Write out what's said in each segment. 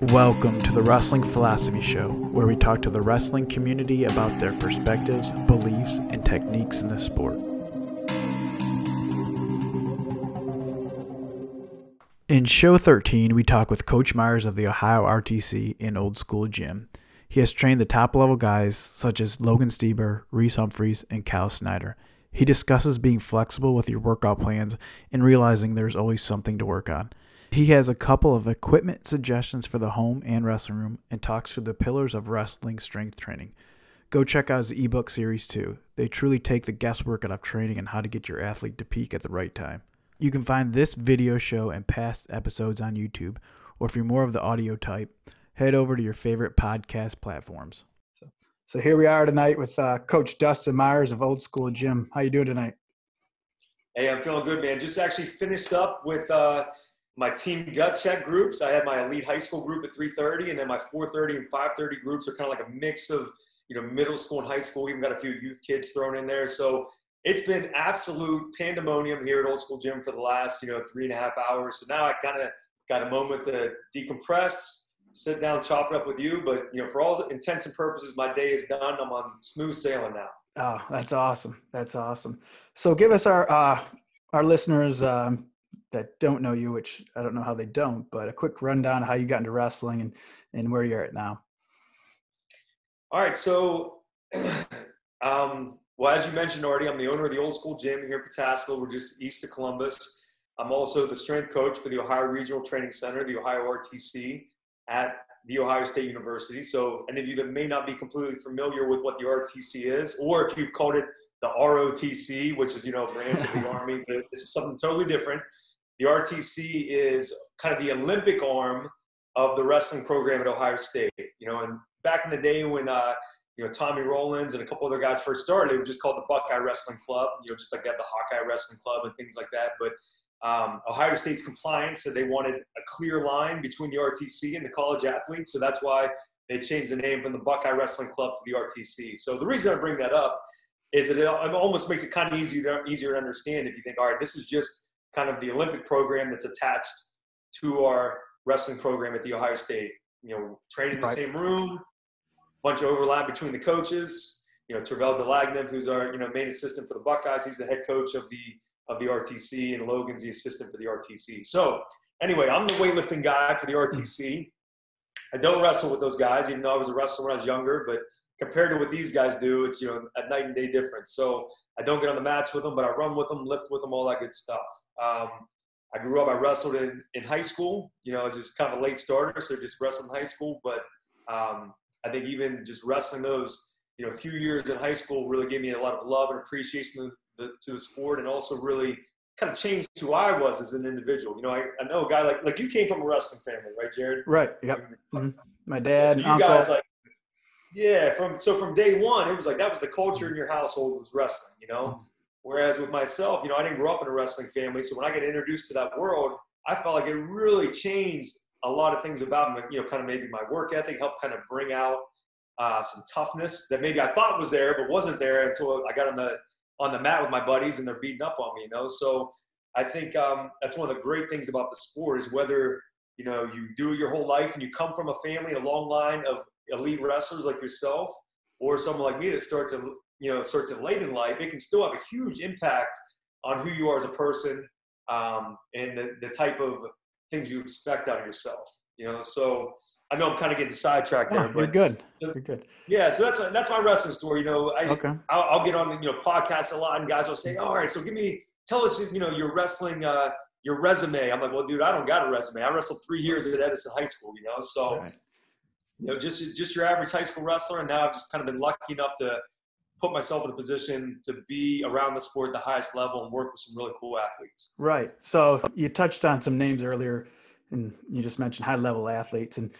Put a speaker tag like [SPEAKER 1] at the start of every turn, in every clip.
[SPEAKER 1] Welcome to the Wrestling Philosophy Show, where we talk to the wrestling community about their perspectives, beliefs, and techniques in the sport. In show 13, we talk with Coach Myers of the Ohio RTC in Old School Gym. He has trained the top level guys such as Logan Stieber, Reece Humphries, and Kyle Snyder. He discusses being flexible with your workout plans and realizing there's always something to work on. He has a couple of equipment suggestions for the home and wrestling room and talks through the pillars of wrestling strength training. Go check out his ebook series too. They truly take the guesswork out of training and how to get your athlete to peak at the right time. You can find this video show and past episodes on YouTube, or if you're more of the audio type, head over to your favorite podcast platforms. So, so here we are tonight with uh, Coach Dustin Myers of Old School Gym. How you doing tonight?
[SPEAKER 2] Hey, I'm feeling good, man. Just actually finished up with uh, my team gut check groups. I have my elite high school group at 3:30, and then my 4:30 and 5:30 groups are kind of like a mix of you know middle school and high school. We even got a few youth kids thrown in there. So it's been absolute pandemonium here at Old School Gym for the last you know three and a half hours. So now I kind of got a moment to decompress, sit down, chop it up with you. But you know, for all intents and purposes, my day is done. I'm on smooth sailing now.
[SPEAKER 1] Oh, that's awesome. That's awesome. So give us our uh, our listeners. Um, that don't know you, which I don't know how they don't, but a quick rundown of how you got into wrestling and, and where you're at now.
[SPEAKER 2] All right. So, um, well, as you mentioned already, I'm the owner of the old school gym here in Pataskala. We're just east of Columbus. I'm also the strength coach for the Ohio Regional Training Center, the Ohio RTC, at the Ohio State University. So, any of you that may not be completely familiar with what the RTC is, or if you've called it the ROTC, which is, you know, a branch of the Army, but it's something totally different the RTC is kind of the Olympic arm of the wrestling program at Ohio State. You know, and back in the day when uh, you know Tommy Rowlands and a couple other guys first started, it was just called the Buckeye Wrestling Club. You know, just like that, the Hawkeye Wrestling Club and things like that. But um, Ohio State's compliance said they wanted a clear line between the RTC and the college athletes, so that's why they changed the name from the Buckeye Wrestling Club to the RTC. So the reason I bring that up is that it almost makes it kind of easier to, easier to understand if you think, all right, this is just kind of the Olympic program that's attached to our wrestling program at the Ohio State. You know, training in the same room, bunch of overlap between the coaches. You know, Tervel Dlagnev, who's our you know main assistant for the Buckeyes, he's the head coach of the of the RTC, and Logan's the assistant for the RTC. So anyway, I'm the weightlifting guy for the RTC. I don't wrestle with those guys, even though I was a wrestler when I was younger. But compared to what these guys do, it's you know a night and day difference. So I don't get on the mats with them, but I run with them, lift with them, all that good stuff. Um, I grew up, I wrestled in, in high school, you know, just kind of a late starter, so just wrestled in high school. But um, I think even just wrestling those, you know, a few years in high school really gave me a lot of love and appreciation to the, to the sport and also really kind of changed who I was as an individual. You know, I, I know a guy like, like you came from a wrestling family, right, Jared?
[SPEAKER 1] Right. Yep. Mm-hmm. My dad,
[SPEAKER 2] so you uncle. guys like, yeah, from so from day one, it was like that was the culture in your household was wrestling, you know. Whereas with myself, you know, I didn't grow up in a wrestling family, so when I got introduced to that world, I felt like it really changed a lot of things about me. You know, kind of maybe my work ethic helped kind of bring out uh, some toughness that maybe I thought was there but wasn't there until I got on the on the mat with my buddies and they're beating up on me. You know, so I think um, that's one of the great things about the sport is whether you know you do it your whole life and you come from a family, a long line of elite wrestlers like yourself, or someone like me that starts in you know starts in late in life, it can still have a huge impact on who you are as a person um, and the, the type of things you expect out of yourself. You know, so I know I'm kind of getting sidetracked there. Oh,
[SPEAKER 1] but, you're good. You're good.
[SPEAKER 2] Yeah, so that's that's my wrestling story. You know, I okay. I'll, I'll, get on you know podcasts a lot, and guys will say, "All right, so give me tell us you know your wrestling uh, your resume." I'm like, "Well, dude, I don't got a resume. I wrestled three years at Edison High School. You know, so right you know, just just your average high school wrestler, and now I've just kind of been lucky enough to put myself in a position to be around the sport at the highest level and work with some really cool athletes.
[SPEAKER 1] Right. So you touched on some names earlier, and you just mentioned high level athletes, and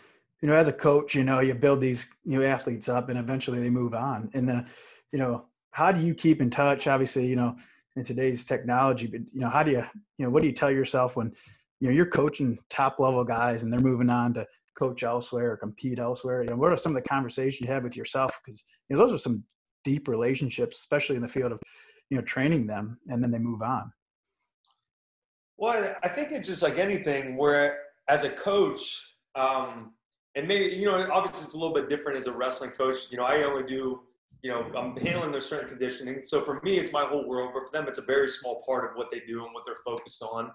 [SPEAKER 1] you know, as a coach, you know, you build these new athletes up, and eventually they move on. And then, you know, how do you keep in touch? Obviously, you know, in today's technology, but you know, how do you, you know, what do you tell yourself when, you know, you're coaching top level guys and they're moving on to coach elsewhere or compete elsewhere? You know, what are some of the conversations you have with yourself? Because you know, those are some deep relationships, especially in the field of you know training them, and then they move on.
[SPEAKER 2] Well, I think it's just like anything where, as a coach, um, and maybe you know obviously it's a little bit different as a wrestling coach. You know, I only do you know I'm handling their strength conditioning. So for me, it's my whole world, but for them, it's a very small part of what they do and what they're focused on.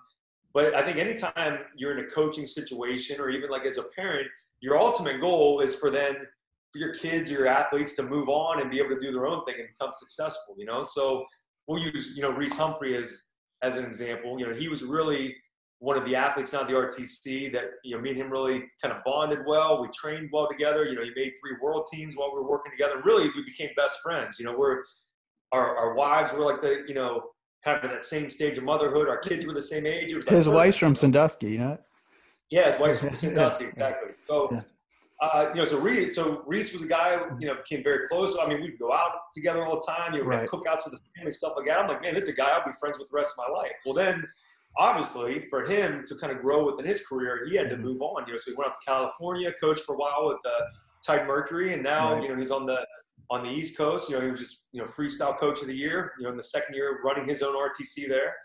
[SPEAKER 2] But I think anytime you're in a coaching situation or even like as a parent, your ultimate goal is for then for your kids or your athletes to move on and be able to do their own thing and become successful, you know? So we'll use, you know, Reece Humphrey as as an example. You know, he was really one of the athletes on the RTC that, you know, me and him really kind of bonded well. We trained well together. You know, he made three world teams while we were working together. Really, we became best friends. You know, we're our, our wives were like the, you know, kind of that same stage of motherhood. Our kids were the same age. It was
[SPEAKER 1] his wife's from Sandusky, you know?
[SPEAKER 2] Yeah, his wife's from Sandusky, exactly. So, yeah. Uh, you know, so Reece, so Reece was a guy, you know, became very close. I mean, we'd go out together all the time. You know, right. have cookouts with the family, stuff like that. I'm like, man, this is a guy I'll be friends with the rest of my life. Well, then, obviously, for him to kind of grow within his career, he had to mm-hmm. move on. You know, so he went up to California, coached for a while with uh, Titan Mercury, and now, right. you know, he's on the on the East Coast. You know, he was just you know freestyle coach of the year. You know, in the second year running his own RTC there.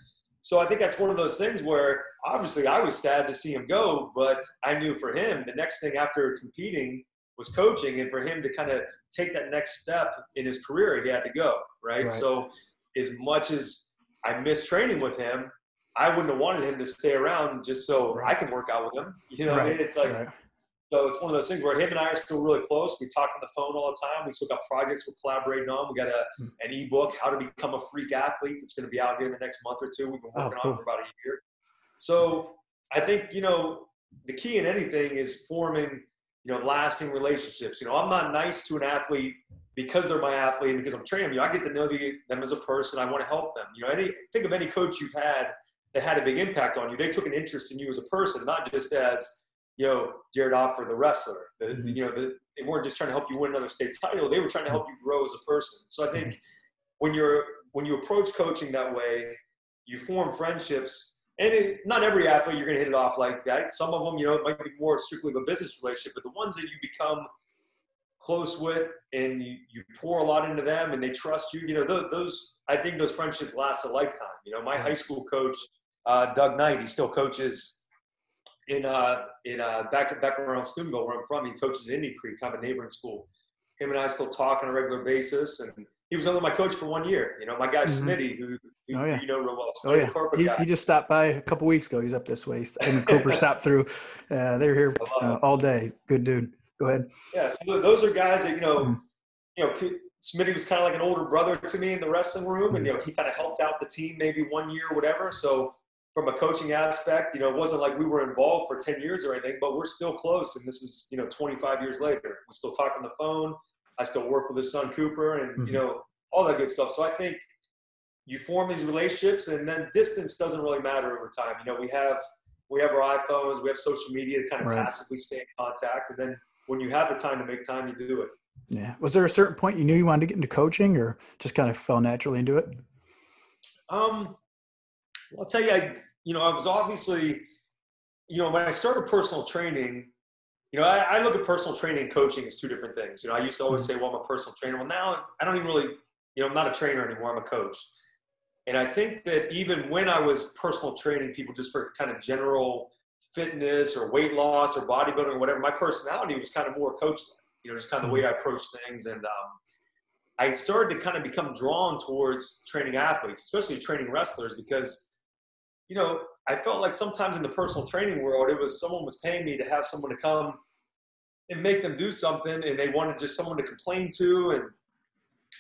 [SPEAKER 2] So I think that's one of those things where obviously I was sad to see him go, but I knew for him the next thing after competing was coaching, and for him to kind of take that next step in his career, he had to go. Right. right. So as much as I miss training with him, I wouldn't have wanted him to stay around just so right. I can work out with him. You know, right. I mean? it's like so it's one of those things where him and I are still really close. We talk on the phone all the time. We still got projects we're collaborating on. We got a, hmm. an ebook, How to Become a Freak Athlete. It's going to be out here in the next month or two. We've been oh, working oh, cool. on for about a year. So I think, you know, the key in anything is forming, you know, lasting relationships. You know, I'm not nice to an athlete because they're my athlete and because I'm training them. I get to know the, them as a person. I want to help them. You know, any think of any coach you've had that had a big impact on you. They took an interest in you as a person, not just as – you know, Jared Opfer, the wrestler. The, mm-hmm. You know, the, they weren't just trying to help you win another state title; they were trying to help you grow as a person. So I think mm-hmm. when you're when you approach coaching that way, you form friendships. And it, not every athlete you're going to hit it off like that. Some of them, you know, it might be more strictly of a business relationship, but the ones that you become close with and you, you pour a lot into them and they trust you, you know, those, those I think those friendships last a lifetime. You know, my high school coach, uh, Doug Knight, he still coaches in uh, in uh, back back around Steubenville, where I'm from. He coaches at Indian Creek, kind of a neighboring school. Him and I still talk on a regular basis, and he was only my coach for one year. You know, my guy mm-hmm. Smitty, who, who oh, yeah. you know real well.
[SPEAKER 1] Oh yeah, he, he, just stopped by a couple weeks ago. He's up this way, and Cooper stopped through. Uh, they're here uh, all day. Good dude. Go ahead.
[SPEAKER 2] Yeah, so those are guys that you know. Mm-hmm. You know, Smitty was kind of like an older brother to me in the wrestling room, and mm-hmm. you know, he kind of helped out the team maybe one year, or whatever. So from a coaching aspect, you know, it wasn't like we were involved for 10 years or anything, but we're still close. And this is, you know, 25 years later. We still talk on the phone. I still work with his son Cooper and, mm-hmm. you know, all that good stuff. So I think you form these relationships and then distance doesn't really matter over time. You know, we have we have our iPhones, we have social media to kind of right. passively stay in contact. And then when you have the time to make time, you do it.
[SPEAKER 1] Yeah. Was there a certain point you knew you wanted to get into coaching or just kind of fell naturally into it?
[SPEAKER 2] Um, I'll tell you, I, you know, I was obviously, you know, when I started personal training, you know, I, I, look at personal training and coaching as two different things. You know, I used to always mm-hmm. say, well, I'm a personal trainer. Well, now I don't even really, you know, I'm not a trainer anymore. I'm a coach. And I think that even when I was personal training people just for kind of general fitness or weight loss or bodybuilding or whatever, my personality was kind of more coach you know, just kind of the way mm-hmm. I approach things. And um, I started to kind of become drawn towards training athletes, especially training wrestlers, because you know, I felt like sometimes in the personal training world, it was someone was paying me to have someone to come and make them do something, and they wanted just someone to complain to. And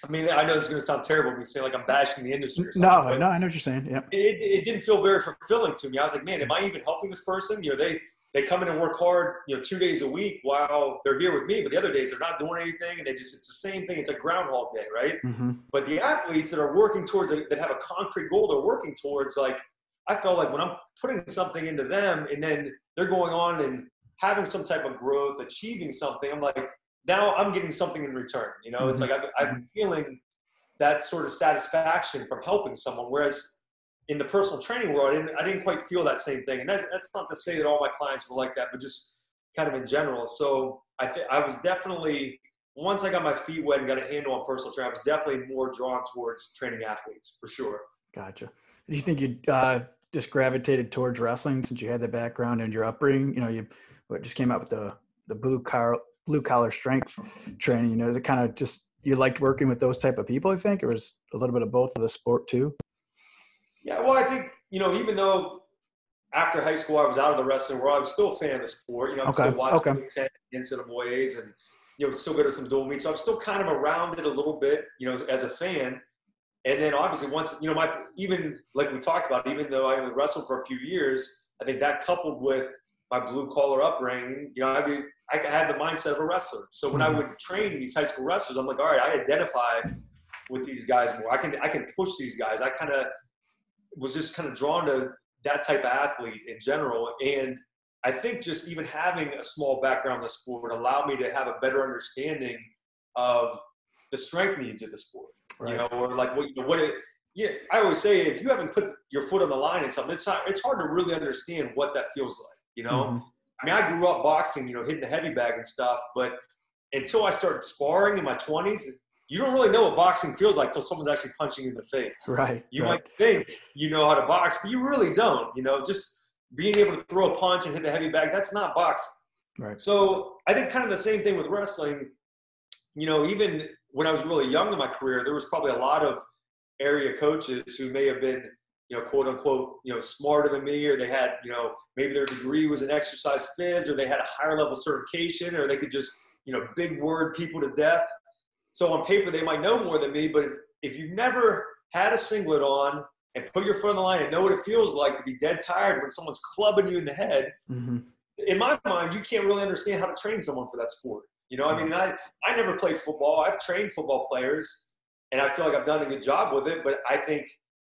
[SPEAKER 2] I mean, I know this is going to sound terrible me saying like I'm bashing the industry.
[SPEAKER 1] no, no, I know what you're saying. Yeah,
[SPEAKER 2] it, it didn't feel very fulfilling to me. I was like, man, am I even helping this person? You know, they they come in and work hard, you know, two days a week while they're here with me, but the other days they're not doing anything, and they just it's the same thing. It's a Groundhog Day, right? Mm-hmm. But the athletes that are working towards a, that have a concrete goal they're working towards, like I felt like when I'm putting something into them and then they're going on and having some type of growth, achieving something, I'm like, now I'm getting something in return. You know, mm-hmm. it's like I'm, I'm feeling that sort of satisfaction from helping someone. Whereas in the personal training world, I didn't, I didn't quite feel that same thing. And that, that's not to say that all my clients were like that, but just kind of in general. So I think I was definitely, once I got my feet wet and got a handle on personal training, I was definitely more drawn towards training athletes for sure.
[SPEAKER 1] Gotcha. Do you think you uh, just gravitated towards wrestling since you had the background and your upbringing? You know, you what, just came out with the the blue collar blue collar strength training? You know, is it kind of just you liked working with those type of people? I think, or was a little bit of both of the sport too.
[SPEAKER 2] Yeah, well, I think you know, even though after high school I was out of the wrestling world, I was still a fan of the sport. You know, I'm
[SPEAKER 1] okay.
[SPEAKER 2] still watching
[SPEAKER 1] okay.
[SPEAKER 2] NCAA's and you know, still go to some dual meets. So I'm still kind of around it a little bit, you know, as a fan. And then obviously once, you know, my even like we talked about, even though I only wrestled for a few years, I think that coupled with my blue collar upbringing, you know, I mean, I had the mindset of a wrestler. So when mm-hmm. I would train these high school wrestlers, I'm like, all right, I identify with these guys more. I can I can push these guys. I kind of was just kind of drawn to that type of athlete in general. And I think just even having a small background in the sport allowed me to have a better understanding of the strength needs of the sport. Right. You know, or like what you know, what it. Yeah, I always say if you haven't put your foot on the line in something, it's not. It's hard to really understand what that feels like. You know, mm-hmm. I mean, I grew up boxing, you know, hitting the heavy bag and stuff, but until I started sparring in my 20s, you don't really know what boxing feels like until someone's actually punching you in the face.
[SPEAKER 1] Right.
[SPEAKER 2] You
[SPEAKER 1] right.
[SPEAKER 2] might think you know how to box, but you really don't. You know, just being able to throw a punch and hit the heavy bag, that's not boxing.
[SPEAKER 1] Right.
[SPEAKER 2] So I think kind of the same thing with wrestling. You know, even when I was really young in my career, there was probably a lot of area coaches who may have been, you know, quote unquote, you know, smarter than me, or they had, you know, maybe their degree was in exercise phys, or they had a higher level certification, or they could just, you know, big word people to death. So on paper, they might know more than me, but if, if you've never had a singlet on and put your foot on the line and know what it feels like to be dead tired when someone's clubbing you in the head, mm-hmm. in my mind, you can't really understand how to train someone for that sport. You know, I mean, I, I never played football. I've trained football players, and I feel like I've done a good job with it, but I think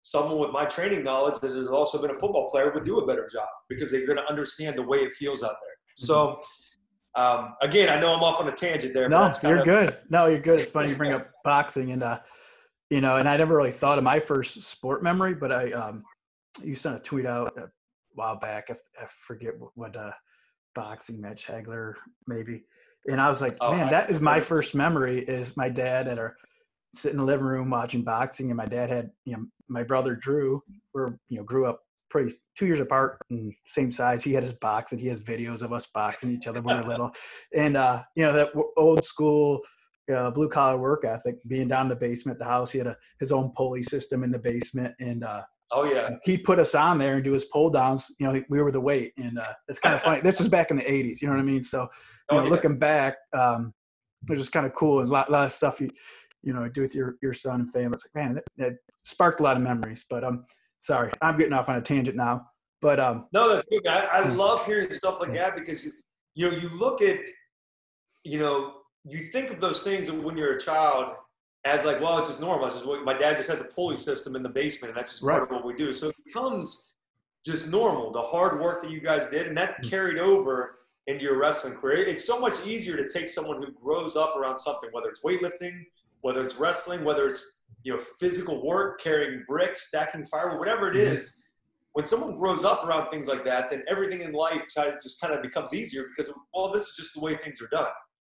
[SPEAKER 2] someone with my training knowledge that has also been a football player would do a better job because they're going to understand the way it feels out there. So, um, again, I know I'm off on a tangent there.
[SPEAKER 1] No, you're of, good. No, you're good. It's funny you bring up boxing and, uh, you know, and I never really thought of my first sport memory, but I, um, you sent a tweet out a while back. I, I forget what, uh, boxing match, Hagler, maybe. And I was like, oh, man, I, that is my first memory is my dad at our sitting in the living room watching boxing and my dad had, you know, my brother Drew, we're, you know, grew up pretty two years apart and same size. He had his box and he has videos of us boxing each other when we were little. And, uh, you know, that old school, uh, blue collar work ethic, being down in the basement the house. He had a, his own pulley system in the basement, and uh,
[SPEAKER 2] oh yeah,
[SPEAKER 1] he put us on there and do his pull downs. You know, we were the weight, and uh, it's kind of funny. This was back in the '80s. You know what I mean? So, you oh, know, yeah. looking back, um, it was just kind of cool and a lot, lot of stuff you, you know, do with your your son and family. It's like, man, that, that sparked a lot of memories. But um, sorry, I'm getting off on a tangent now. But um,
[SPEAKER 2] no, that's good. I, I love hearing stuff like that because you know you look at you know you think of those things when you're a child as like, well, it's just normal. It's just what, my dad just has a pulley system in the basement, and that's just right. part of what we do. So it becomes just normal. The hard work that you guys did, and that mm. carried over into your wrestling career. It's so much easier to take someone who grows up around something, whether it's weightlifting, whether it's wrestling, whether it's you know physical work, carrying bricks, stacking firewood, whatever it mm-hmm. is. When someone grows up around things like that, then everything in life just kind of becomes easier because well, this is just the way things are done.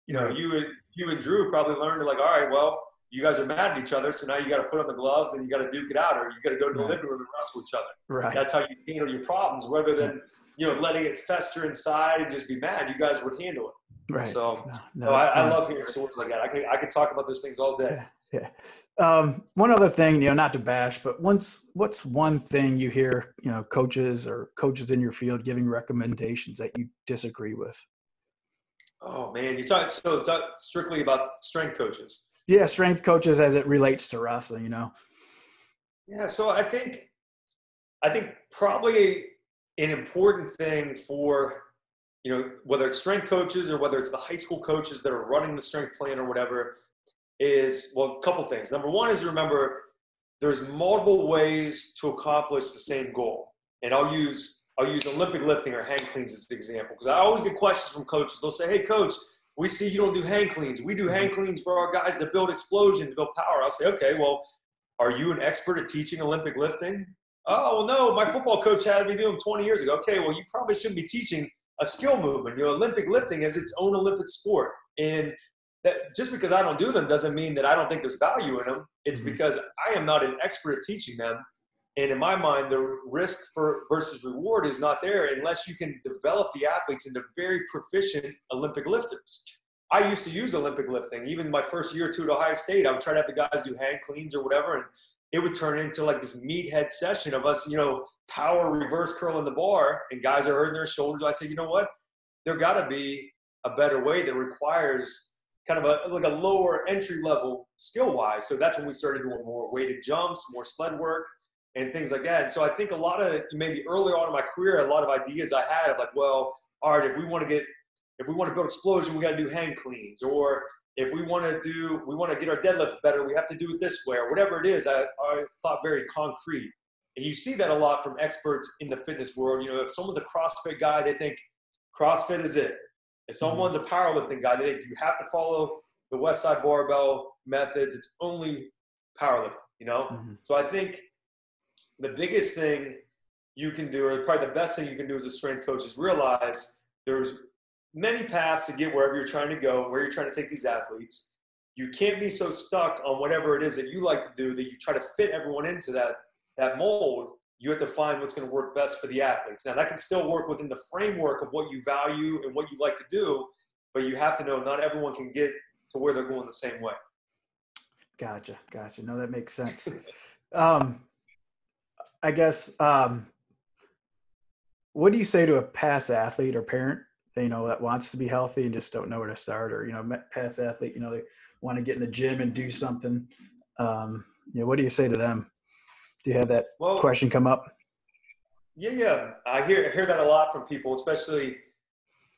[SPEAKER 2] You know, you and you and Drew probably learned like, all right, well, you guys are mad at each other, so now you got to put on the gloves and you got to duke it out, or you got to go to the right. living room and wrestle each other.
[SPEAKER 1] Right.
[SPEAKER 2] That's how you handle your problems, rather than you know letting it fester inside and just be mad. You guys would handle it.
[SPEAKER 1] Right.
[SPEAKER 2] So, no, no, I, I, love hearing stories like that. I could I could talk about those things all day.
[SPEAKER 1] Yeah. yeah. Um, one other thing, you know, not to bash, but once what's one thing you hear, you know, coaches or coaches in your field giving recommendations that you disagree with?
[SPEAKER 2] Oh man, you talk so talk strictly about strength coaches.
[SPEAKER 1] Yeah, strength coaches as it relates to wrestling, you know.
[SPEAKER 2] Yeah, so I think I think probably an important thing for you know whether it's strength coaches or whether it's the high school coaches that are running the strength plan or whatever is well a couple things. Number one is remember there's multiple ways to accomplish the same goal, and I'll use I'll use Olympic lifting or hang cleans as an example because I always get questions from coaches. They'll say, "Hey, coach, we see you don't do hang cleans. We do hang cleans for our guys to build explosion, to build power." I'll say, "Okay, well, are you an expert at teaching Olympic lifting?" Oh, well, no, my football coach had me do them 20 years ago. Okay, well, you probably shouldn't be teaching a skill movement. You know, Olympic lifting is its own Olympic sport, and that just because I don't do them doesn't mean that I don't think there's value in them. It's mm-hmm. because I am not an expert at teaching them And in my mind, the risk for versus reward is not there unless you can develop the athletes into very proficient Olympic lifters. I used to use Olympic lifting. Even my first year or two at Ohio State, I would try to have the guys do hang cleans or whatever, and it would turn into like this meathead session of us, you know, power reverse curl in the bar, and guys are hurting their shoulders. I said, you know what? There got to be a better way that requires kind of a like a lower entry level skill wise. So that's when we started doing more weighted jumps, more sled work, and things like that. And so I think a lot of maybe earlier on in my career, a lot of ideas I had of like, well, all right, if we want to get if we want to build explosion, we got to do hang cleans, or if we want to do we want to get our deadlift better, we have to do it this way, or whatever it is. I, I thought very concrete. And you see that a lot from experts in the fitness world. You know, if someone's a CrossFit guy, they think CrossFit is it. If mm-hmm. someone's a powerlifting guy, they think you have to follow the West Side Barbell methods. It's only powerlifting, you know? Mm-hmm. So I think the biggest thing you can do, or probably the best thing you can do as a strength coach, is realize there's many paths to get wherever you're trying to go, where you're trying to take these athletes. You can't be so stuck on whatever it is that you like to do that you try to fit everyone into that that mold. You have to find what's going to work best for the athletes. Now that can still work within the framework of what you value and what you like to do, but you have to know not everyone can get to where they're going the same way.
[SPEAKER 1] Gotcha, gotcha. No, that makes sense. um, I guess um, what do you say to a past athlete or parent you know that wants to be healthy and just don't know where to start or you know past athlete you know they want to get in the gym and do something um you know what do you say to them? Do you have that well, question come up?
[SPEAKER 2] Yeah yeah. I hear I hear that a lot from people especially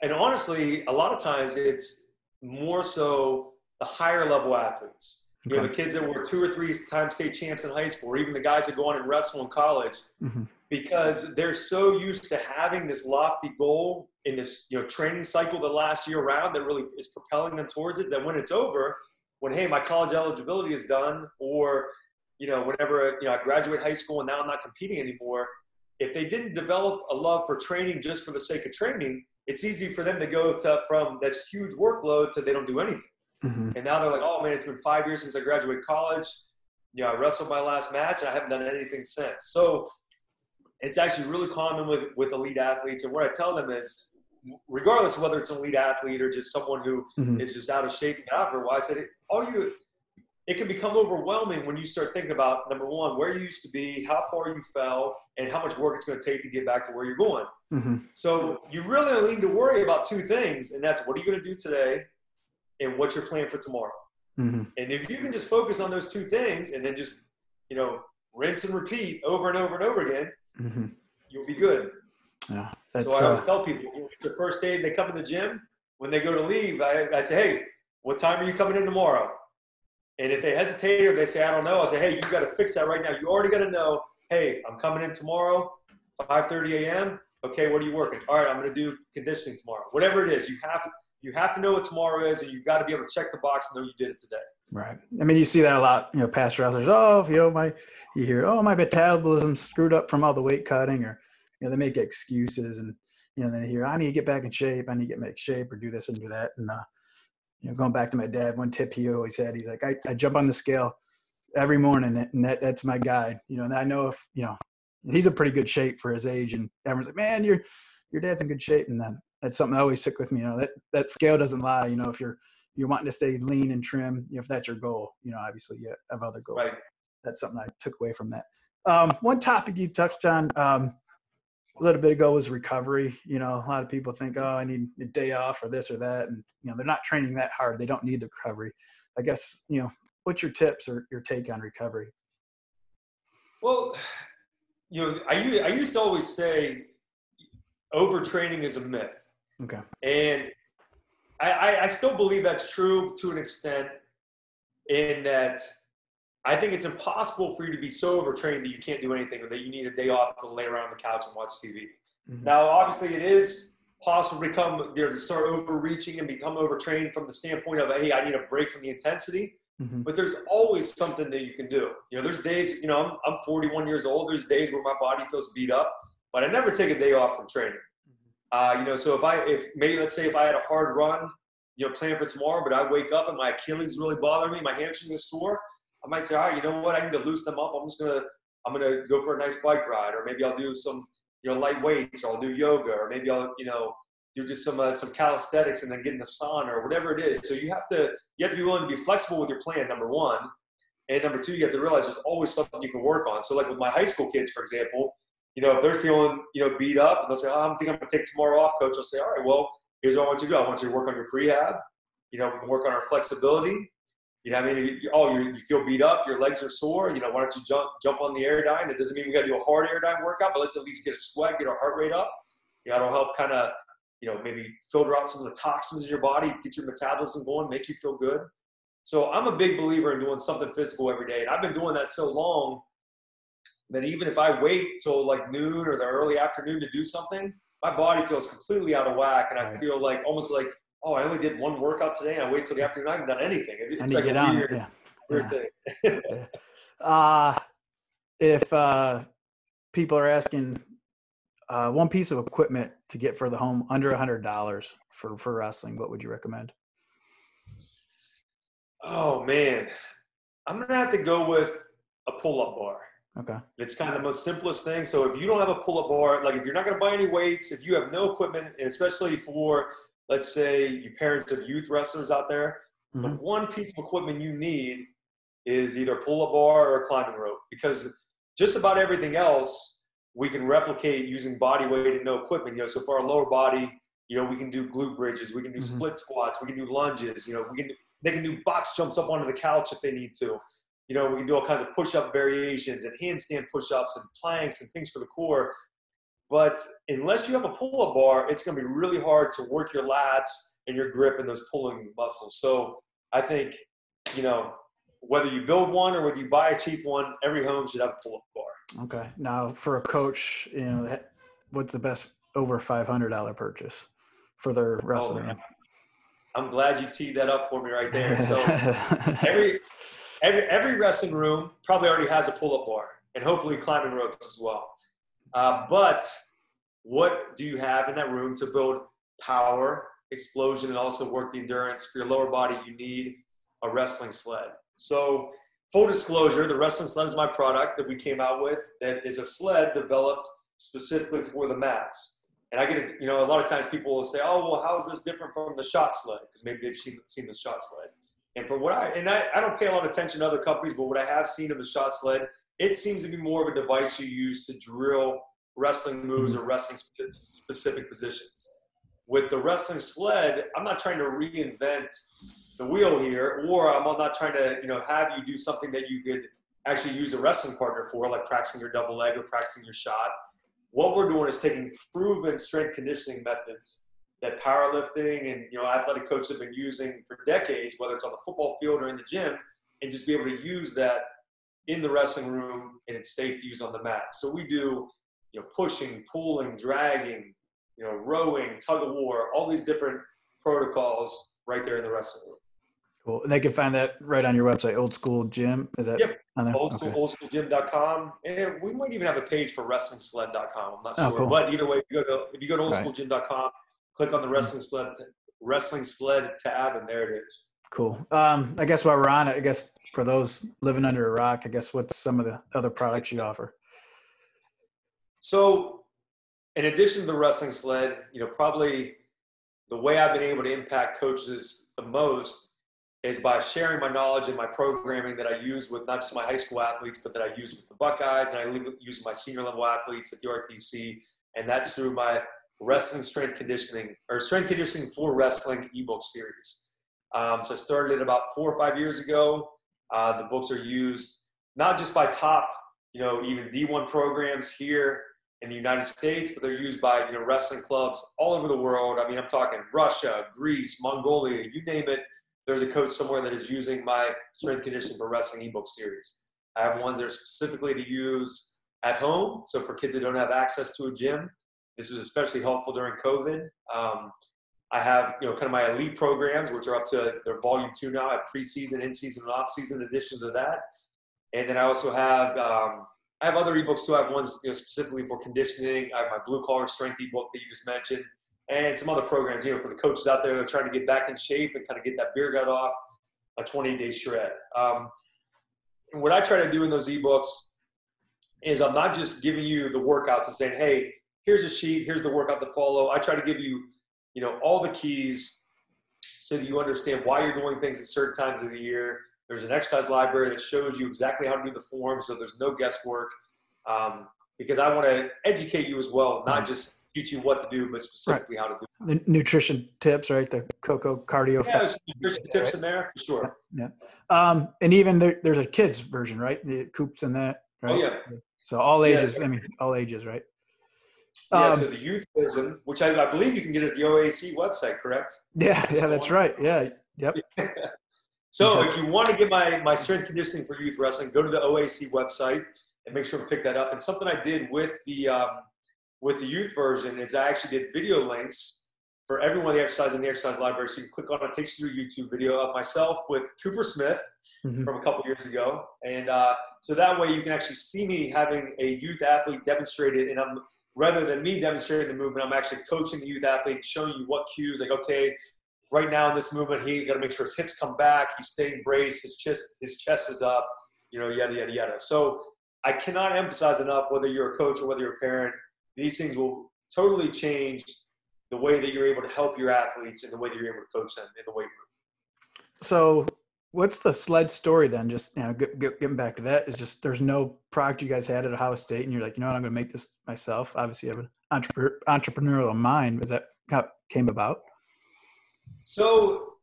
[SPEAKER 2] and honestly a lot of times it's more so the higher level athletes. You know the kids that were two or three time state champs in high school or even the guys that go on and wrestle in college mm-hmm. because they're so used to having this lofty goal in this you know training cycle the last year round that really is propelling them towards it that when it's over when hey my college eligibility is done or you know whenever you know i graduate high school and now i'm not competing anymore if they didn't develop a love for training just for the sake of training it's easy for them to go to from this huge workload to they don't do anything mm-hmm. and now they're like oh man it's been five years since i graduated college you know i wrestled my last match and i haven't done anything since so it's actually really common with with elite athletes. And what I tell them is, regardless of whether it's an elite athlete or just someone who mm-hmm. is just out of shape and out for while, I said, all you it can become overwhelming when you start thinking about number one, where you used to be, how far you fell, and how much work it's going to take to get back to where you're going. Mm-hmm. So you really need to worry about two things, and that's what are you going to do today, and what's your plan for tomorrow. Mm-hmm. And if you can just focus on those two things, and then just you know rinse and repeat over and over and over again, mm-hmm. you'll be good. Yeah, so I always uh, tell people, the first day they come to the gym, when they go to leave, I, I say, hey, what time are you coming in tomorrow? And if they hesitate or they say, I don't know, I say, hey, you got to fix that right now. You already got to know, hey, I'm coming in tomorrow, 5.30 a.m. Okay, what are you working? All right, I'm going to do conditioning tomorrow. Whatever it is, you have to, you have to know what tomorrow is, and you've got to be able to check the box and know you did it today.
[SPEAKER 1] Right. I mean, you see that a lot. You know, past wrestlers. Oh, you know, my you hear, oh, my metabolism screwed up from all the weight cutting, or you know, they make excuses, and you know, they hear, I need to get back in shape. I need to get make shape, or do this and do that. And uh, you know, going back to my dad, one tip he always had, he's like, I, I jump on the scale every morning, and that, that's my guide. You know, and I know if you know, he's in pretty good shape for his age, and everyone's like, man, your your dad's in good shape, and then that's something that always stuck with me. You know, that that scale doesn't lie. You know, if you're you're wanting to stay lean and trim, if that's your goal, you know, obviously you have other goals. Right. That's something I took away from that. Um, one topic you touched on um, a little bit ago was recovery. You know, a lot of people think, oh, I need a day off or this or that. And, you know, they're not training that hard. They don't need the recovery. I guess, you know, what's your tips or your take on recovery?
[SPEAKER 2] Well, you know, I, I used to always say overtraining is a myth.
[SPEAKER 1] Okay.
[SPEAKER 2] And I, I still believe that's true to an extent in that I think it's impossible for you to be so overtrained that you can't do anything or that you need a day off to lay around the couch and watch TV. Mm-hmm. Now, obviously, it is possible to become, you know, to start overreaching and become overtrained from the standpoint of, hey, I need a break from the intensity. Mm-hmm. But there's always something that you can do. You know, there's days, you know, I'm, I'm 41 years old. There's days where my body feels beat up, but I never take a day off from training. Uh, you know, so if I, if maybe let's say if I had a hard run, you know, plan for tomorrow, but I wake up and my Achilles really bother me, my hamstrings are sore, I might say, all right, you know what, I need to loosen them up. I'm just gonna I'm gonna go for a nice bike ride, or maybe I'll do some you know light weights, or I'll do yoga, or maybe I'll you know do just some uh, some calisthenics and then get in the sauna or whatever it is. So you have to you have to be willing to be flexible with your plan. Number one, and number two, you have to realize there's always something you can work on. So like with my high school kids, for example, you know if they're feeling you know beat up and they'll say, oh, I'm thinking I'm gonna take tomorrow off, coach. I'll say, all right, well here's what I want you to do. I want you to work on your prehab. You know we can work on our flexibility. You know, I mean, oh, you, you feel beat up, your legs are sore. You know, why don't you jump jump on the air Airdyne? That doesn't mean we got to do a hard Airdyne workout, but let's at least get a sweat, get our heart rate up. You know, it'll help kind of you know, maybe filter out some of the toxins in your body, get your metabolism going, make you feel good. So I'm a big believer in doing something physical every day. And I've been doing that so long that even if I wait till like noon or the early afternoon to do something, my body feels completely out of whack. And I feel like almost like, oh, I only did one workout today and I wait till the afternoon. I haven't done anything.
[SPEAKER 1] It's like a weird, yeah. weird yeah. thing. uh, if uh, people are asking uh, one piece of equipment to get for the home under a hundred dollars for for wrestling, what would you recommend?
[SPEAKER 2] Oh man, I'm gonna have to go with a pull-up bar.
[SPEAKER 1] Okay.
[SPEAKER 2] It's kind of the most simplest thing. So if you don't have a pull-up bar, like if you're not gonna buy any weights, if you have no equipment, and especially for let's say you parents of youth wrestlers out there, mm-hmm. the one piece of equipment you need is either pull-up bar or a climbing rope because just about everything else we can replicate using body weight and no equipment. You know, so for our lower body, you know, we can do glute bridges, we can do mm-hmm. split squats, we can do lunges. You know, we can they can do box jumps up onto the couch if they need to. You know, we can do all kinds of push-up variations and handstand push-ups and planks and things for the core. But unless you have a pull-up bar, it's going to be really hard to work your lats and your grip and those pulling muscles. So I think, you know, whether you build one or whether you buy a cheap one, every home should have a pull-up bar.
[SPEAKER 1] Okay. Now, for a coach, you know, what's the best over five hundred dollar purchase for their oh, wrestling? Oh,
[SPEAKER 2] I'm glad you teed that up for me right there. So every every every wrestling room probably already has a pull-up bar and hopefully climbing ropes as well. Uh, but what do you have in that room to build power, explosion, and also work the endurance for your lower body? You need a wrestling sled. So full disclosure, the wrestling sled is my product that we came out with that is a sled developed specifically for the mats. And I get, you know, a lot of times people will say, oh, well, how is this different from the shot sled? Because maybe they've seen, seen the shot sled. And for what I, and I, I don't pay a lot of attention to other companies, but what I have seen of the shot sled, it seems to be more of a device you use to drill wrestling moves mm-hmm. or wrestling specific positions. With the wrestling sled, I'm not trying to reinvent the wheel here, or I'm not trying to, you know, have you do something that you could actually use a wrestling partner for, like practicing your double leg or practicing your shot. What we're doing is taking proven strength conditioning methods that powerlifting and you know athletic coaches have been using for decades, whether it's on the football field or in the gym, and just be able to use that in the wrestling room and it's safe to use on the mat. So we do, you know, pushing, pulling, dragging, you know, rowing, tug of war, all these different protocols right there in the wrestling room.
[SPEAKER 1] Cool. And they can find that right on your website, Old School Gym. Is that
[SPEAKER 2] yep. on there? Old, okay. oldschoolgym.com. And we might even have a page for wrestlingsled.com. I'm not oh, sure. Cool. But either way, if you go to, if you go to oldschoolgym.com, click on the wrestling sled, wrestling sled tab, and there it is.
[SPEAKER 1] Cool. Um, I guess while we're on it, I guess for those living under a rock, I guess what's some of the other products you offer?
[SPEAKER 2] So, in addition to the wrestling sled, you know, probably the way I've been able to impact coaches the most is by sharing my knowledge and my programming that I use with not just my high school athletes, but that I use with the Buckeyes and I use my senior level athletes at the RTC. And that's through my wrestling strength conditioning or strength conditioning for wrestling ebook series. Um, so I started it about four or five years ago. Uh, the books are used not just by top, you know, even D1 programs here in the United States, but they're used by, you know, wrestling clubs all over the world. I mean, I'm talking Russia, Greece, Mongolia, you name it there's a coach somewhere that is using my strength conditioning for wrestling ebook series. I have ones that are specifically to use at home. So for kids that don't have access to a gym, this is especially helpful during COVID. Um, I have, you know, kind of my elite programs, which are up to their volume two now. Have preseason, in-season, and off-season editions of that. And then I also have, um, I have other ebooks too. I have ones you know, specifically for conditioning. I have my blue collar strength ebook that you just mentioned and some other programs, you know, for the coaches out there that are trying to get back in shape and kind of get that beer gut off a 20 day shred. Um, what I try to do in those ebooks is I'm not just giving you the workouts and saying, hey, here's a sheet, here's the workout to follow. I try to give you, you know, all the keys so that you understand why you're doing things at certain times of the year. There's an exercise library that shows you exactly how to do the form, so there's no guesswork. Um, because I want to educate you as well, not just teach you what to do, but specifically right. how to do
[SPEAKER 1] it. The nutrition tips, right? The cocoa cardio.
[SPEAKER 2] Yeah, nutrition tips right? in there, for sure.
[SPEAKER 1] Yeah. Um, and even there, there's a kids version, right? The coops and that. Right?
[SPEAKER 2] Oh yeah.
[SPEAKER 1] So all ages. Yes. I mean, all ages, right?
[SPEAKER 2] Yeah. Um, so the youth version, which I, I, believe you can get at the OAC website, correct?
[SPEAKER 1] Yeah. Yeah, that's right. Yeah. Yep.
[SPEAKER 2] so if you want to get my my strength conditioning for youth wrestling, go to the OAC website and make sure to pick that up. And something I did with the um, with the youth version is I actually did video links for everyone the exercise in the exercise library. So you can click on it, it takes you to a YouTube video of myself with Cooper Smith mm-hmm. from a couple years ago. And uh, so that way you can actually see me having a youth athlete demonstrate it. And I'm rather than me demonstrating the movement, I'm actually coaching the youth athlete, showing you what cues, like, okay, right now in this movement, he got to make sure his hips come back, he's staying braced, his chest, his chest is up, you know, yada, yada, yada. So I cannot emphasize enough, whether you're a coach or whether you're a parent, these things will totally change the way that you're able to help your athletes and the way that you're able to coach them in the weight room.
[SPEAKER 1] So what's the sled story then? Just you know, get, get, getting back to that is just there's no product you guys had at Ohio State, and you're like, you know what, I'm going to make this myself. Obviously, you have an entrepreneur, entrepreneurial mind. Was that how came about?
[SPEAKER 2] So,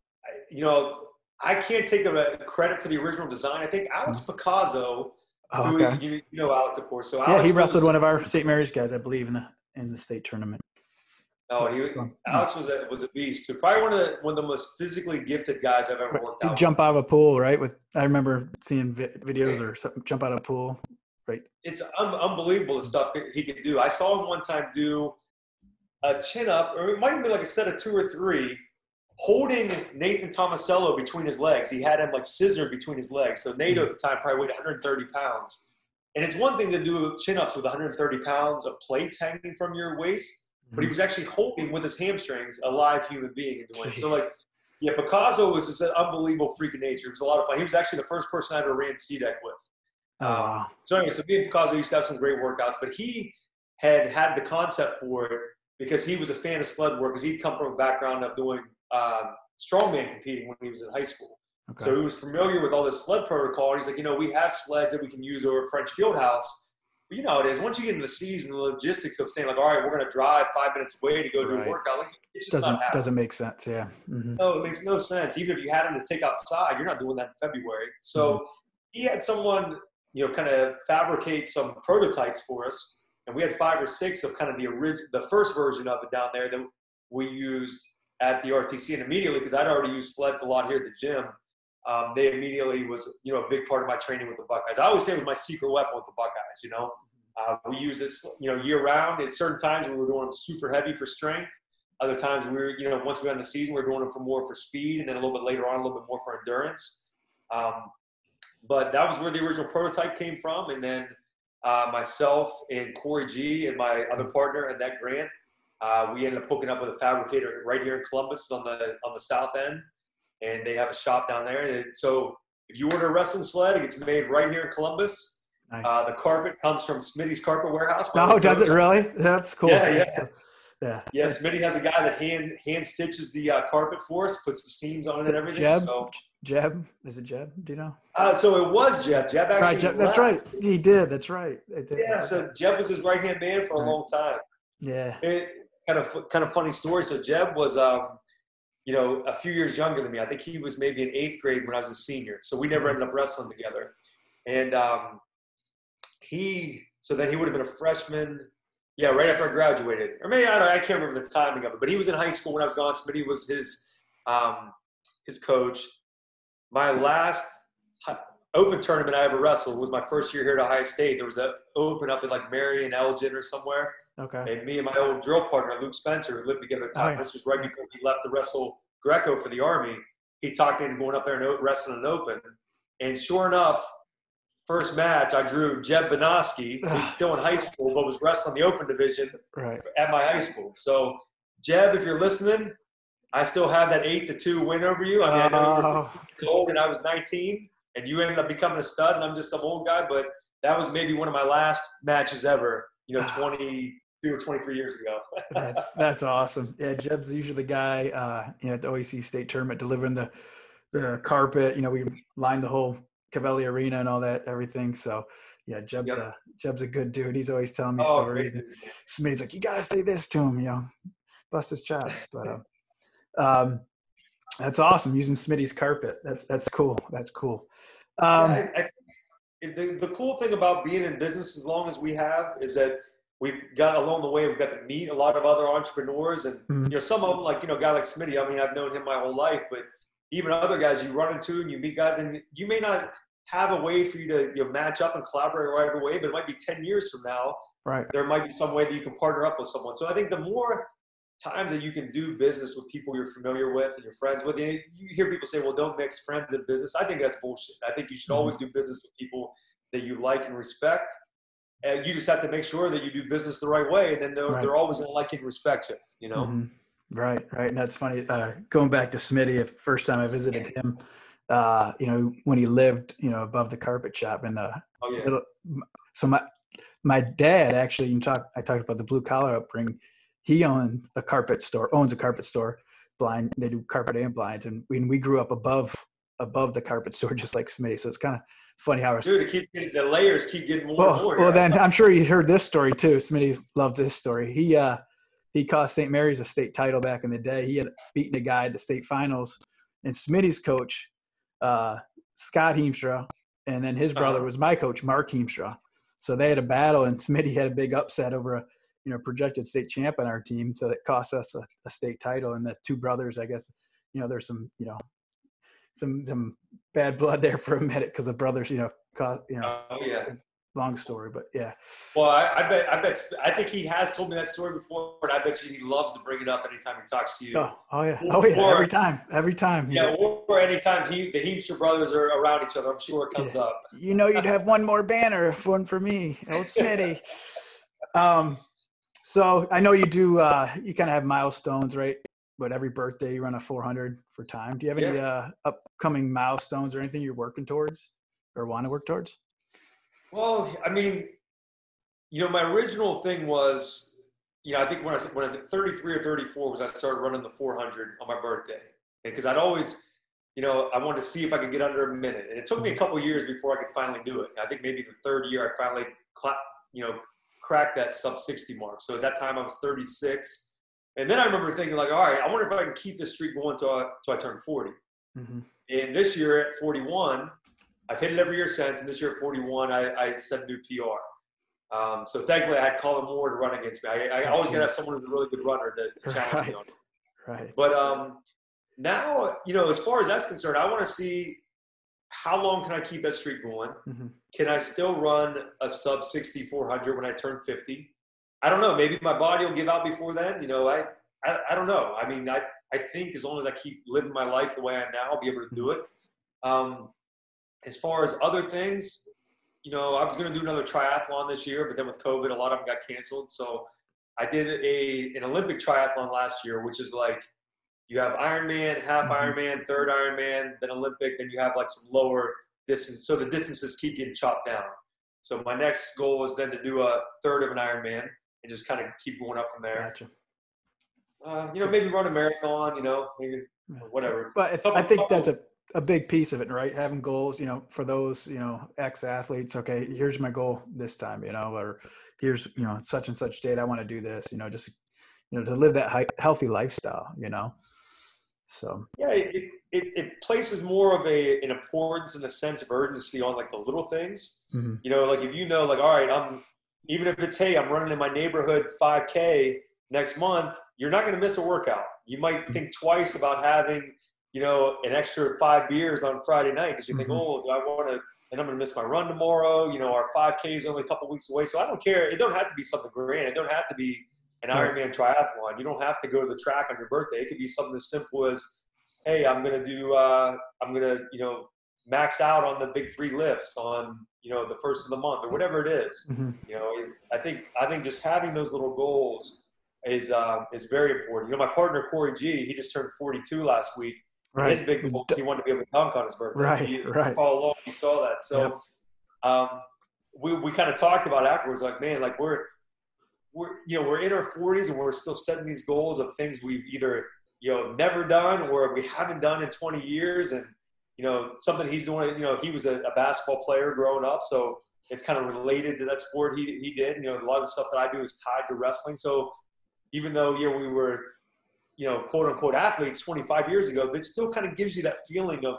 [SPEAKER 2] you know, I can't take a credit for the original design. I think Alex mm-hmm. Picasso Oh, okay. Who, you, you know Alec, course. So
[SPEAKER 1] yeah, Alex he wrestled one of our St. Mary's guys, I believe, in the in the state tournament.
[SPEAKER 2] Oh, he was, Alex was a was a beast too. Probably one of the one of the most physically gifted guys I've ever worked out.
[SPEAKER 1] He'd jump out of a pool, right? With I remember seeing vi- videos or something, jump out of a pool, right?
[SPEAKER 2] It's un- unbelievable the stuff that he could do. I saw him one time do a chin up, or it might have been like a set of two or three, holding Nathan Tomasello between his legs. He had him like scissored between his legs. So Nato hmm. at the time probably weighed 130 pounds. And it's one thing to do chin ups with 130 pounds of plates hanging from your waist, but he was actually holding with his hamstrings a live human being doing it. So like, yeah, Picasso was just an unbelievable freak of nature. It was a lot of fun. He was actually the first person I ever ran SeaDek with.
[SPEAKER 1] Oh, wow. Um,
[SPEAKER 2] so anyway, so me and Picasso used to have some great workouts, but he had had the concept for it because he was a fan of sled work because he'd come from a background of doing um, strongman competing when he was in high school. Okay. So he was familiar with all this sled protocol. He's like, you know, we have sleds that we can use over French Fieldhouse. But you know how it is. Once you get into the season, the logistics of saying like, all right, we're going to drive five minutes away to go do right. a workout, like, it just
[SPEAKER 1] doesn't doesn't make sense. Yeah.
[SPEAKER 2] Mm-hmm. No, it makes no sense. Even if you had him to take outside, you're not doing that in February. So mm-hmm. he had someone, you know, kind of fabricate some prototypes for us, and we had five or six of kind of the original, the first version of it down there that we used at the RTC, and immediately because I'd already used sleds a lot here at the gym, um, they immediately was you know a big part of my training with the Buckeyes. I always say it was my secret weapon with the Buckeyes. You know, uh, we use it you know year round. At certain times we were doing them super heavy for strength. Other times we were you know once we got in the season we are doing them for more for speed, and then a little bit later on a little bit more for endurance. Um, but that was where the original prototype came from, and then uh, myself and Corey G and my other partner and that Grant uh, we ended up hooking up with a fabricator right here in Columbus on the on the south end, and they have a shop down there. And so if you order a wrestling sled, it gets made right here in Columbus. Nice. Uh, the carpet comes from Smitty's Carpet Warehouse.
[SPEAKER 1] Oh, does it really? That's cool.
[SPEAKER 2] Yeah,
[SPEAKER 1] yeah.
[SPEAKER 2] Cool. Yeah. Yeah, Smitty has a guy that hand hand stitches the uh, carpet for us, puts the seams on it and everything.
[SPEAKER 1] Jeb,
[SPEAKER 2] so.
[SPEAKER 1] Jeb, is it Jeb? Do you know?
[SPEAKER 2] Uh, so it was Jeb. Jeb actually.
[SPEAKER 1] Right, Jeb, that's right. He did. That's right.
[SPEAKER 2] Did. Yeah. So Jeb was his right hand man for a long time.
[SPEAKER 1] Yeah.
[SPEAKER 2] It, kind of kind of funny story. So Jeb was, um, you know, a few years younger than me. I think he was maybe in eighth grade when I was a senior. So we never ended up wrestling together. And um, he, so then he would have been a freshman. Yeah, right after I graduated, or maybe I, don't, I can't remember the timing of it. But he was in high school when I was gone. Smitty was his um, his coach. My last open tournament I ever wrestled was my first year here at Ohio State. There was an open up in like Marion, Elgin, or somewhere
[SPEAKER 1] Okay.
[SPEAKER 2] And me and my old drill partner, Luke Spencer, who lived together at the oh, time. Oh, yeah. This was right before he left to wrestle Greco for the Army. He talked me into going up there and wrestling an open. And sure enough, first match, I drew Jeb Benoski, who's still in high school, but was wrestling the open division
[SPEAKER 1] right.
[SPEAKER 2] at my high school. So, Jeb, if you're listening, I still have that eight to two win over you. I mean, I know you oh. old and I was 19, and you ended up becoming a stud, and I'm just some old guy, but that was maybe one of my last matches ever. You know, 22 or 23 years ago.
[SPEAKER 1] that's that's awesome. Yeah, Jeb's usually the guy, uh, you know, at the OAC state tournament delivering the the carpet. You know, we lined the whole Covelli Arena and all that, everything. So yeah, Jeb's yep. a Jeb's a good dude. He's always telling me oh, stories. Somebody's like, you gotta say this to him, you know, bust his chops. But um, um that's awesome using Smitty's carpet. That's that's cool. That's cool. Um,
[SPEAKER 2] yeah, I, I, the, the cool thing about being in business as long as we have is that we've got along the way we've got to meet a lot of other entrepreneurs and mm-hmm. you know some of them like you know a guy like Smitty. I mean I've known him my whole life, but even other guys you run into and you meet guys and you may not have a way for you to you know, match up and collaborate right away, but it might be 10 years from now.
[SPEAKER 1] Right.
[SPEAKER 2] There might be some way that you can partner up with someone. So I think the more times that you can do business with people you're familiar with and you're friends with, you, hear people say, well, don't mix friends and business. I think that's bullshit. I think you should mm-hmm. always do business with people that you like and respect. And you just have to make sure that you do business the right way. And then they're, right. they're always going to like you and respect you, you know? Mm-hmm.
[SPEAKER 1] Right, right. And that's funny. Uh, going back to Smitty, the first time I visited him, uh, you know, when he lived, you know, above the carpet shop in the oh, yeah. little, so my, my dad actually, you talk, I talked about the blue collar upbringing. He owned a carpet store, owns a carpet store blind. They do carpet and blinds. And when we grew up above, above the carpet store, just like Smitty. So it's kind of funny how
[SPEAKER 2] Dude, keep, the layers keep getting more
[SPEAKER 1] well,
[SPEAKER 2] and more.
[SPEAKER 1] Well, then I'm sure you heard this story too. Smitty loved this story. He, uh, he cost St. Mary's a state title back in the day. He had beaten a guy at the state finals, and Smitty's coach, uh, Scott Heemstra, and then his brother uh-huh. was my coach, Mark Heemstra. So they had a battle, and Smitty had a big upset over a you know projected state champ on our team, so it cost us a, a state title. And the two brothers, I guess, you know, there's some you know some some bad blood there for a minute because the brothers, you know, you know.
[SPEAKER 2] Oh yeah
[SPEAKER 1] long story, but yeah.
[SPEAKER 2] Well, I, I, bet, I bet, I think he has told me that story before, and I bet you he loves to bring it up anytime he talks to you.
[SPEAKER 1] Oh, oh yeah, oh yeah, or, every time, every time.
[SPEAKER 2] Yeah, or, or anytime he, the Heemstra brothers are around each other, I'm sure it comes yeah. up.
[SPEAKER 1] You know, you'd have one more banner, one for me, old Smitty. um, so I know you do. Uh, you kind of have milestones, right? But every birthday you run a 400 for time. Do you have any yeah. uh, upcoming milestones or anything you're working towards or want to work towards?
[SPEAKER 2] Well, I mean, you know, my original thing was, you know, I think when I was, when I was at 33 or 34 was I started running the 400 on my birthday because I'd always, you know, I wanted to see if I could get under a minute, and it took me a couple years before I could finally do it. I think maybe the third year I finally, cla- you know, cracked that sub 60 mark. So at that time I was 36. And then I remember thinking like, all right, I wonder if I can keep this streak going until I, until I turn 40. Mm-hmm. And this year at 41, I've hit it every year since, and this year at 41, I, I set a new PR. Um, so thankfully, I had Colin Moore to run against me. I, I always got to have someone who's a really good runner to challenge
[SPEAKER 1] right.
[SPEAKER 2] me on it.
[SPEAKER 1] Right.
[SPEAKER 2] But um, now, you know, as far as that's concerned, I want to see how long can I keep that streak going? Mm-hmm. Can I still run a sub 60 400 when I turn 50? I don't know. Maybe my body will give out before then. You know, I, I, I don't know. I mean, I, I think as long as I keep living my life the way I am now, I'll be able to do it. Um, as far as other things, you know, I was going to do another triathlon this year, but then with COVID, a lot of them got canceled. So I did a an Olympic triathlon last year, which is like you have Ironman, half mm-hmm. Ironman, third Ironman, then Olympic, then you have like some lower distance. So the distances keep getting chopped down. So my next goal is then to do a third of an Ironman and just kind of keep going up from there.
[SPEAKER 1] Gotcha.
[SPEAKER 2] Uh, you know, maybe run a marathon. You know, maybe whatever.
[SPEAKER 1] But I think that's a a big piece of it, right? Having goals, you know, for those, you know, ex athletes. Okay, here's my goal this time, you know, or here's, you know, such and such date. I want to do this, you know, just, you know, to live that high, healthy lifestyle, you know. So
[SPEAKER 2] yeah, it, it, it places more of a an importance and a sense of urgency on like the little things. Mm-hmm. You know, like if you know, like, all right, I'm even if it's hey, I'm running in my neighborhood 5K next month, you're not going to miss a workout. You might think twice about having you know, an extra five beers on Friday night because you think, mm-hmm. oh, do I want to, and I'm going to miss my run tomorrow. You know, our 5K is only a couple weeks away. So I don't care. It don't have to be something grand. It don't have to be an Ironman triathlon. You don't have to go to the track on your birthday. It could be something as simple as, hey, I'm going to do, uh, I'm going to, you know, max out on the big three lifts on, you know, the first of the month or whatever it is. Mm-hmm. You know, I think, I think just having those little goals is, uh, is very important. You know, my partner, Corey G, he just turned 42 last week Right. His big goal he wanted to be able to dunk on his birthday.
[SPEAKER 1] Right,
[SPEAKER 2] he,
[SPEAKER 1] right.
[SPEAKER 2] All along, he saw that. So, yep. um, we, we kind of talked about afterwards, like, man, like we're, we're, you know, we're in our 40s and we're still setting these goals of things we've either, you know, never done or we haven't done in 20 years. And, you know, something he's doing, you know, he was a, a basketball player growing up. So it's kind of related to that sport he, he did. You know, a lot of the stuff that I do is tied to wrestling. So even though, you know, we were, you know, quote unquote athletes 25 years ago, that still kind of gives you that feeling of,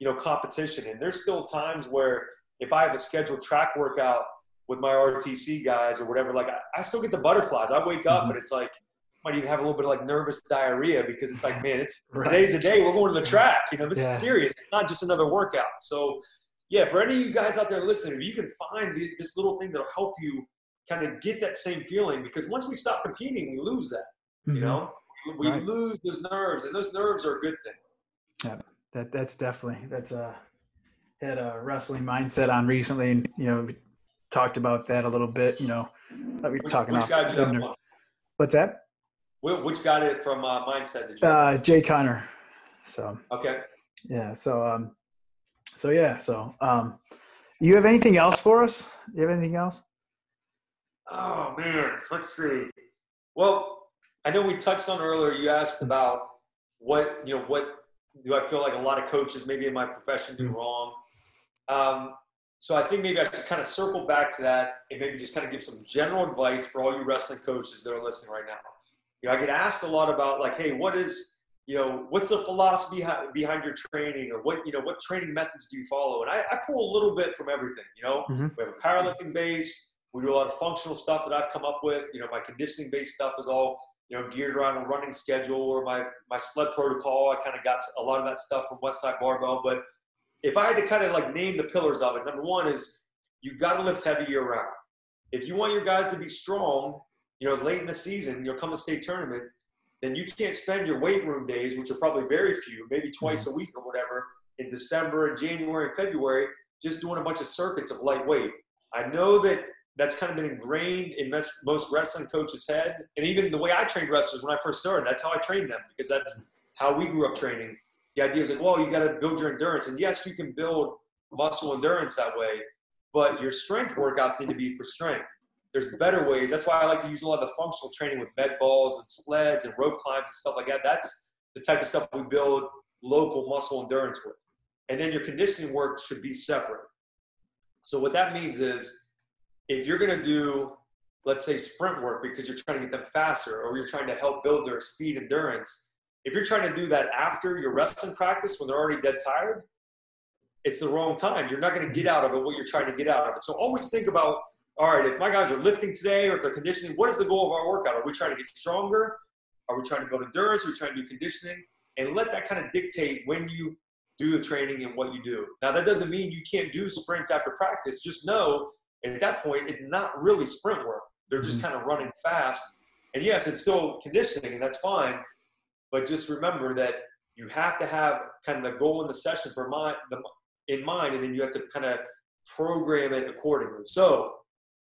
[SPEAKER 2] you know, competition. And there's still times where if I have a scheduled track workout with my RTC guys or whatever, like I, I still get the butterflies. I wake up mm-hmm. and it's like, might even have a little bit of like nervous diarrhea because it's like, man, it's right. today's the day we're going to the track. You know, this yeah. is serious. It's not just another workout. So, yeah, for any of you guys out there listening, if you can find the, this little thing that'll help you kind of get that same feeling, because once we stop competing, we lose that. Mm-hmm. You know, we right. lose those nerves, and those nerves are a good thing.
[SPEAKER 1] Yeah, that that's definitely that's a had a wrestling mindset on recently, and you know, talked about that a little bit. You know, that we talking which off. What's that?
[SPEAKER 2] Which got it from uh, mindset? Did you
[SPEAKER 1] uh, Jay Connor. So
[SPEAKER 2] okay.
[SPEAKER 1] Yeah. So um, so yeah. So um, you have anything else for us? You have anything else?
[SPEAKER 2] Oh man, let's see. Well, I know we touched on earlier. You asked about what you know. What do I feel like a lot of coaches, maybe in my profession, do mm-hmm. wrong? Um, so I think maybe I should kind of circle back to that and maybe just kind of give some general advice for all you wrestling coaches that are listening right now. You know, I get asked a lot about like, hey, what is you know, what's the philosophy behind your training, or what you know, what training methods do you follow? And I, I pull a little bit from everything. You know, mm-hmm. we have a powerlifting base. We do a lot of functional stuff that I've come up with. You know, my conditioning based stuff is all you know geared around a running schedule or my my sled protocol. I kind of got a lot of that stuff from Westside Barbell. But if I had to kind of like name the pillars of it, number one is you got to lift heavy year round. If you want your guys to be strong, you know, late in the season, you'll come to state tournament, then you can't spend your weight room days, which are probably very few, maybe twice mm-hmm. a week or whatever, in December and January and February, just doing a bunch of circuits of lightweight. I know that that's kind of been ingrained in most wrestling coaches' head, and even the way I trained wrestlers when I first started. That's how I trained them because that's how we grew up training. The idea was like, well, you got to build your endurance, and yes, you can build muscle endurance that way, but your strength workouts need to be for strength. There's better ways. That's why I like to use a lot of the functional training with med balls and sleds and rope climbs and stuff like that. That's the type of stuff we build local muscle endurance with. And then your conditioning work should be separate. So what that means is if you're going to do, let's say, sprint work because you're trying to get them faster or you're trying to help build their speed endurance, if you're trying to do that after your wrestling practice when they're already dead tired, it's the wrong time. You're not going to get out of it what you're trying to get out of it. So always think about, all right, if my guys are lifting today or if they're conditioning, what is the goal of our workout? Are we trying to get stronger? Are we trying to build endurance? Are we trying to do conditioning? And let that kind of dictate when you do the training and what you do. Now that doesn't mean you can't do sprints after practice. Just know at that point, it's not really sprint work. They're just mm-hmm. kind of running fast. And yes, it's still conditioning, and that's fine. But just remember that you have to have kind of the goal in the session for mind, in mind, and then you have to kind of program it accordingly. So,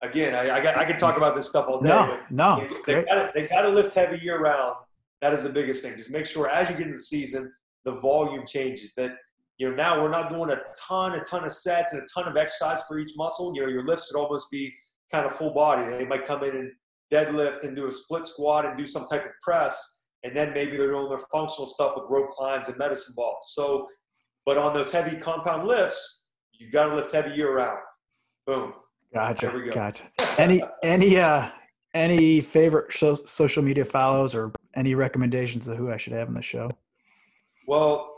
[SPEAKER 2] again, I, I, got, I could talk about this stuff all day.
[SPEAKER 1] No, no, it's
[SPEAKER 2] they, Gotta, they got to lift heavy year round. That is the biggest thing. Just make sure as you get into the season, the volume changes. That you know, now we're not doing a ton, a ton of sets and a ton of exercise for each muscle. You know, your lifts should almost be kind of full body. They might come in and deadlift and do a split squat and do some type of press, and then maybe they're doing their functional stuff with rope climbs and medicine balls. So, but on those heavy compound lifts, you got to lift heavy year round. Boom.
[SPEAKER 1] Gotcha. Go. Gotcha. any any uh any favorite social media follows or any recommendations of who I should have on the show?
[SPEAKER 2] Well,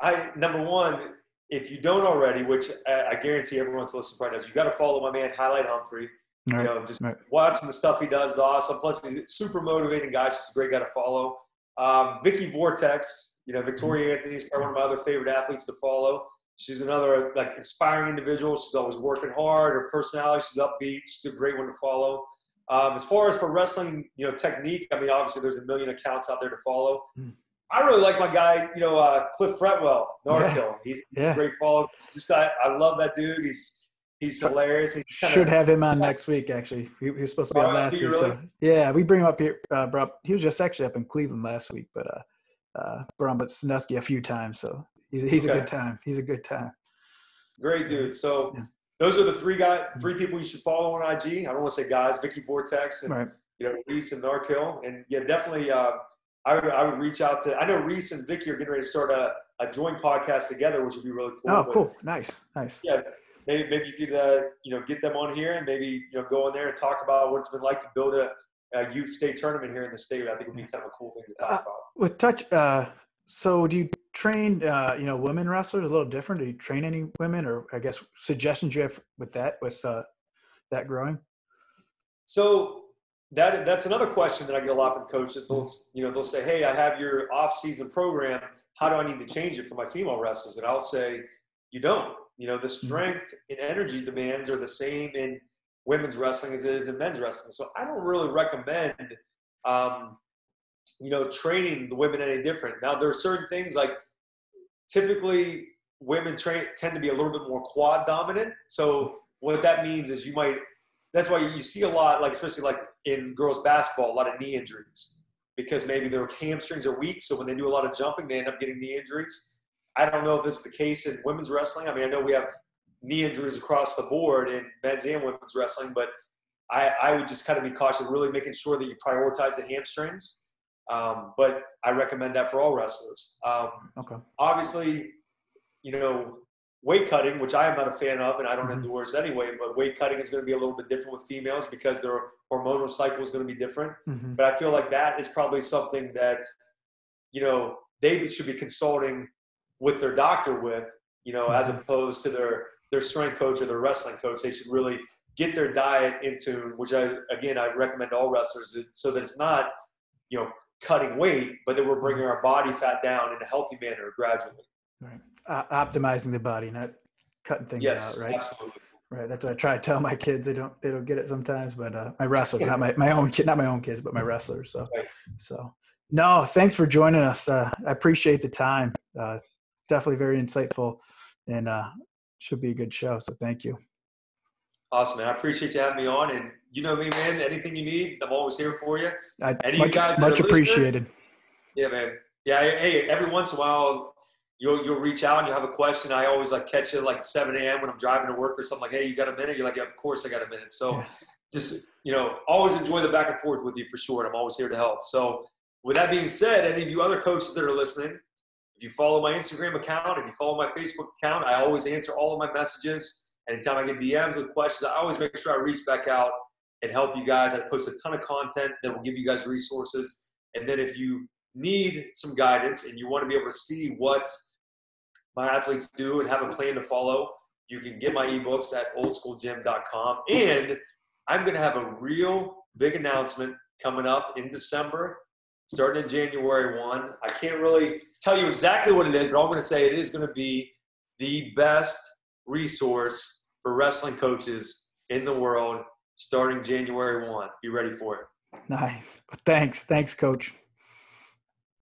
[SPEAKER 2] I number one, if you don't already, which I, I guarantee everyone's listening right now, you got to follow my man Highlight Humphrey. Right. You know, just right. watching the stuff he does is awesome. Plus, he's a super motivating guy. She's a great guy to follow. Um, Vicky Vortex, you know, Victoria mm-hmm. Anthony is probably one of my other favorite athletes to follow. She's another like inspiring individual. She's always working hard. Her personality, she's upbeat. She's a great one to follow. Um, as far as for wrestling, you know, technique, I mean, obviously there's a million accounts out there to follow. Mm. I really like my guy, you know, uh, Cliff Fretwell, Norkill. Yeah. He's, yeah. a great follow. This guy, I love that dude. He's he's hilarious. He
[SPEAKER 1] Should have him on next week. Actually, he, he was supposed to be on last week. Really? So yeah, we bring him up here. Uh, bro, he was just actually up in Cleveland last week, but uh, uh, brought him Sandusky a few times. So he's he's okay. a good time. He's a good time.
[SPEAKER 2] Great dude. So. Yeah. those are the three guy, three people you should follow on IG. I don't want to say guys, Vicky Vortex and
[SPEAKER 1] Right.
[SPEAKER 2] you know Reece and Narkill, and yeah, definitely. Uh, I would I would reach out to. I know Reece and Vicky are getting ready to start a, a joint podcast together, which would be really cool.
[SPEAKER 1] Oh,
[SPEAKER 2] But,
[SPEAKER 1] cool. Nice. Nice.
[SPEAKER 2] Yeah, maybe maybe you could uh, you know get them on here and maybe you know go in there and talk about what it's been like to build a, a youth state tournament here in the state. I think would be kind of a cool thing to talk
[SPEAKER 1] Uh,
[SPEAKER 2] about.
[SPEAKER 1] With touch, uh, so do you train, uh, you know, women wrestlers a little different? Do you train any women, or I guess suggestions you have with that, with uh, that growing?
[SPEAKER 2] So that that's another question that I get a lot from coaches. They'll you know they'll say, "Hey, I have your off-season program. How do I need to change it for my female wrestlers?" And I'll say, "You don't. You know the strength and energy demands are the same in women's wrestling as it is in men's wrestling. So I don't really recommend." Um, you know, training the women any different. Now there are certain things like typically women train tend to be a little bit more quad dominant. So what that means is you might that's why you see a lot like especially like in girls basketball a lot of knee injuries. Because maybe their hamstrings are weak so when they do a lot of jumping they end up getting knee injuries. I don't know if this is the case in women's wrestling. I mean i know we have knee injuries across the board in men's and women's wrestling but i, I would just kind of be cautious really making sure that you prioritize the hamstrings um, but i recommend that for all wrestlers um,
[SPEAKER 1] Okay.
[SPEAKER 2] obviously, you know, weight cutting, which I am not a fan of and I don't
[SPEAKER 1] Mhm.
[SPEAKER 2] endorse anyway, but weight cutting is going to be a little bit different with females because their hormonal cycle is going to be different.
[SPEAKER 1] hmm
[SPEAKER 2] But I feel like that is probably something that, you know, they should be consulting with their doctor with, you know, as
[SPEAKER 1] Mhm.
[SPEAKER 2] opposed to their their strength coach or their wrestling coach. They should really get their diet in tune, which I again I recommend all wrestlers, so that it's not, you know, cutting weight, but that we're bringing our body fat down in a healthy manner gradually.
[SPEAKER 1] Right. Uh, optimizing the body, not cutting things
[SPEAKER 2] Yes,
[SPEAKER 1] out. Right.
[SPEAKER 2] absolutely.
[SPEAKER 1] Right. That's what I try to tell my kids. They don't. They don't get it sometimes. But uh, my wrestlers, not my my own kid, not my own kids, but my wrestlers. So,
[SPEAKER 2] Right.
[SPEAKER 1] so no. Thanks for joining us. Uh, I appreciate the time. Uh, definitely very insightful, and uh, should be a good show. So thank you.
[SPEAKER 2] Awesome, man. I appreciate you having me on. And you know me, man. Anything you need, I'm always here for you.
[SPEAKER 1] I,
[SPEAKER 2] Any you
[SPEAKER 1] much,
[SPEAKER 2] guys
[SPEAKER 1] much appreciated.
[SPEAKER 2] Yeah, man. Yeah, hey, every once in a while, you'll you'll reach out and you have a question. I always like catch you at like 7 a.m. when I'm driving to work or something. Like, hey, you got a minute? You're like, yeah, of course I got a minute. So,
[SPEAKER 1] Yeah.
[SPEAKER 2] just you know, always enjoy the back and forth with you for sure. And I'm always here to help. So, with that being said, any of you other coaches that are listening, if you follow my Instagram account, if you follow my Facebook account, I always answer all of my messages. Anytime I get DMs with questions, I always make sure I reach back out and help you guys. I post a ton of content that will give you guys resources. And then if you need some guidance and you want to be able to see what my athletes do and have a plan to follow, you can get my ebooks at oldschooljim.com. And I'm going to have a real big announcement coming up in December, starting in January 1. I can't really tell you exactly what it is, but I'm going to say it is going to be the best resource for wrestling coaches in the world starting January 1. Be ready for it.
[SPEAKER 1] Nice. Thanks. Thanks, Coach.